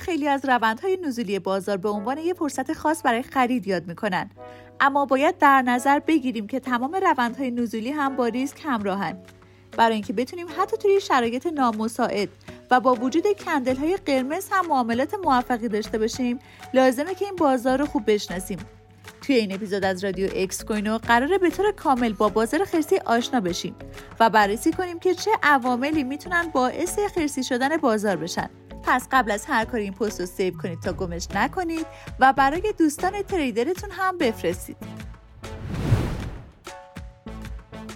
خیلی از روندهای نزولی بازار به عنوان یه فرصت خاص برای خرید یاد می‌کنن. اما باید در نظر بگیریم که تمام روندهای نزولی هم با ریسک همراهن. برای اینکه بتونیم حتی توی شرایط نامساعد و با وجود کندل های قرمز هم معاملات موفقی داشته باشیم لازمه که این بازار رو خوب بشناسیم. توی این اپیزود از رادیو اکس کوینو قراره به طور کامل با بازار خرسی آشنا بشیم و بررسی کنیم که چه عواملی می‌تونن باعث خرسی شدن بازار بشن. پس قبل از هر کاری این پست رو save کنید تا گمش نکنید و برای دوستان trader تون هم بفرستید.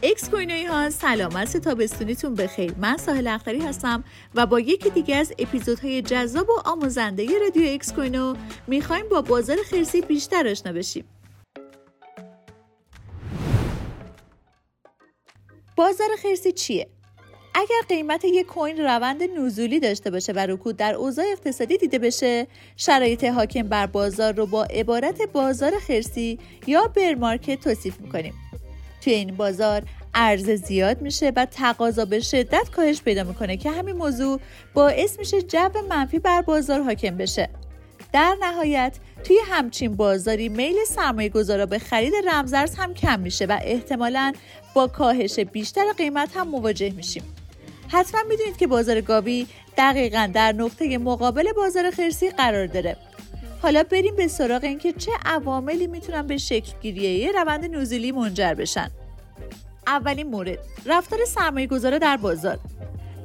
اکس کوینوی ها سلام، روز تابستونیتون بخیر. من ساحل اختری هستم و با یکی دیگه از اپیزودهای جذاب و آموزنده رادیو اکس کوینو می‌خوایم با بازار خرسی بیشتر آشنا بشیم. بازار خرسی چیه؟ اگر قیمت یک کوین روند نزولی داشته باشه و رکود در اوضاع اقتصادی دیده بشه شرایط حاکم بر بازار رو با عبارت بازار خرسی یا بر مارکت توصیف می‌کنیم. توی این بازار عرضه زیاد میشه و تقاضا به شدت کاهش پیدا می‌کنه که همین موضوع باعث میشه جو منفی بر بازار حاکم بشه. در نهایت توی همچین بازاری میل سرمایه گذارا به خرید رمزارز هم کم میشه و احتمالا با کاهش بیشتر قیمت هم مواجه میشیم. حتما می‌دونید که بازار گاوی دقیقا در نقطه مقابل بازار خرسی قرار داره. حالا بریم به سراغ اینکه چه عواملی می‌تونن به شکل گیری روند نزولی منجر بشن. اولین مورد رفتار سرمایه گذاره در بازار.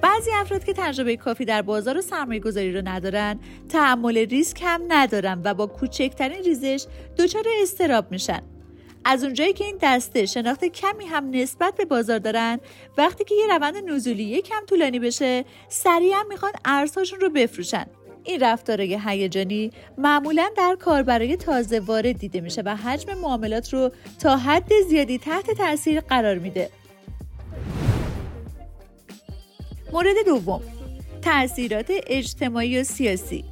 بعضی افراد که تجربه کافی در بازار و سرمایه گذاری رو ندارن تحمل ریسک هم ندارن و با کوچکترین ریزش دچار استراب میشن. از اونجایی که این دسته شناخت کمی هم نسبت به بازار دارن وقتی که یه روند نزولی کم طولانی بشه سریعا می‌خوان ارزهاشون رو بفروشن. این رفتارهای هیجانی معمولا در کاربرای تازه وارد دیده میشه و حجم معاملات رو تا حد زیادی تحت تاثیر قرار میده. مورد دوم تاثیرات اجتماعی و سیاسی.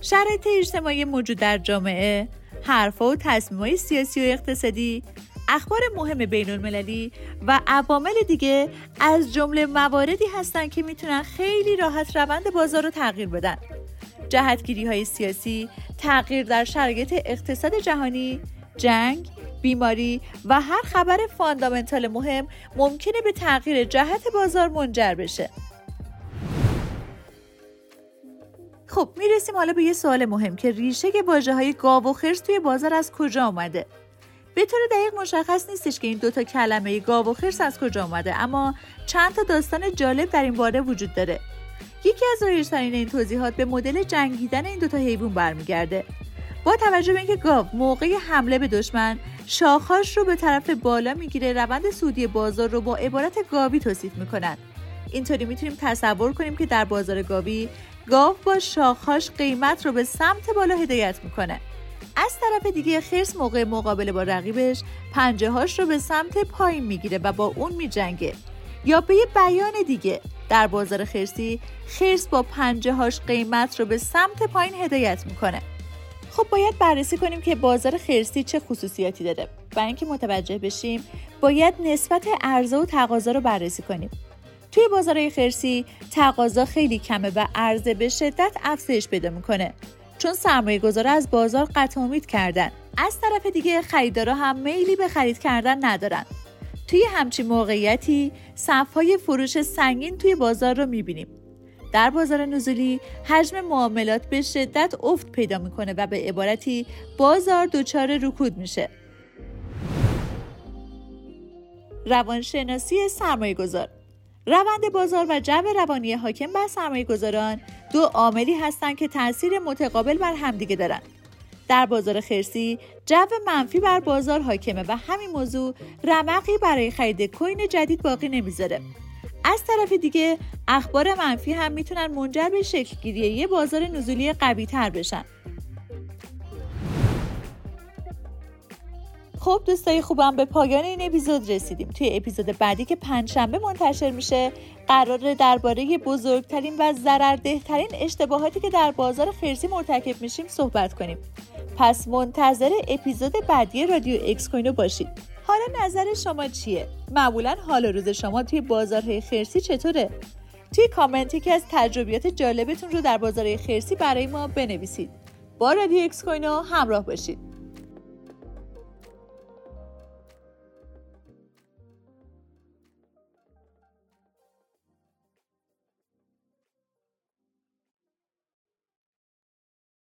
شرایط اجتماعی موجود در جامعه حرفها و تصمیمهای سیاسی و اقتصادی اخبار مهم بین المللی و عوامل دیگه از جمله مواردی هستند که می‌تونن خیلی راحت روند بازار رو تغییر بدن. جهتگیری های سیاسی تغییر در شرایط اقتصاد جهانی جنگ بیماری و هر خبر فاندامنتال مهم ممکنه به تغییر جهت بازار منجر بشه. خب می‌رسیم حالا به یه سوال مهم که ریشه واژه های گاو و خرس توی بازار از کجا آمده به طور دقیق مشخص نیستش که این دوتا کلمه گاو و خرس از کجا آمده اما چند تا داستان جالب در این باره وجود داره. یکی از رایجترین این توضیحات به مدل جنگیدن این دوتا حیوان برمیگرده. با توجه به اینکه گاو موقع حمله به دشمن شاخهاش رو به طرف بالا می‌گیره روند سودی بازار رو با عبارت گاوی توصیف می‌کنن. اینطوری می‌تونیم تصور کنیم که در بازار گاوی گاو با شاخهاش قیمت رو به سمت بالا هدایت می‌کنه. از طرف دیگه خرس موقع مقابله با رقیبش پنجه هاش رو به سمت پایین می‌گیره و با اون میجنگه. یا به یه بیان دیگه. در بازار خرسی خرس با پنجه هاش قیمت رو به سمت پایین هدایت می‌کنه. خب باید بررسی کنیم که بازار خرسی چه خصوصیاتی داره. برای اینکه متوجه بشیم باید نسبت عرضه و تقاضا رو بررسی کنیم. توی بازارهای خرسی تقاضا خیلی کمه و عرضه به شدت افزایش پیدا می‌کنه. چون سرمایه گذاره از بازار قطع امید کردن. از طرف دیگه خریدارا هم میلی به خرید کردن ندارن. توی همچین موقعیتی صفهای فروش سنگین توی بازار رو می‌بینیم. در بازار نزولی حجم معاملات به شدت افت پیدا می‌کنه و به عبارتی بازار دچار رکود میشه. روانشناسی سرمایه گذار روند بازار و جو روانی حاکم بر سرمایه گذاران دو عاملی هستند که تاثیر متقابل بر همدیگه دارند. در بازار خرسی جو منفی بر بازار حاکمه و همین موضوع رمقی برای خرید کوین جدید باقی نمی‌ذاره. از طرف دیگه اخبار منفی هم می‌تونن منجر به شکلگیری یه بازار نزولی قوی تر بشن. خب دوستای خوبم به پایان این اپیزود رسیدیم. توی اپیزود بعدی که پنجشنبه منتشر میشه قرار درباره بزرگترین و ضرردهترین اشتباهاتی که در بازار خرسی مرتکب میشیم صحبت کنیم. پس منتظر اپیزود بعدی رادیو اکس کوینو باشید. حالا نظر شما چیه؟ معمولا حال روز شما توی بازارهای خرسی چطوره؟ توی کامنت که از تجربیات جالبتون رو در بازار خرسی برای ما بنویسید. با رادیو اکس کوینو همراه باشید.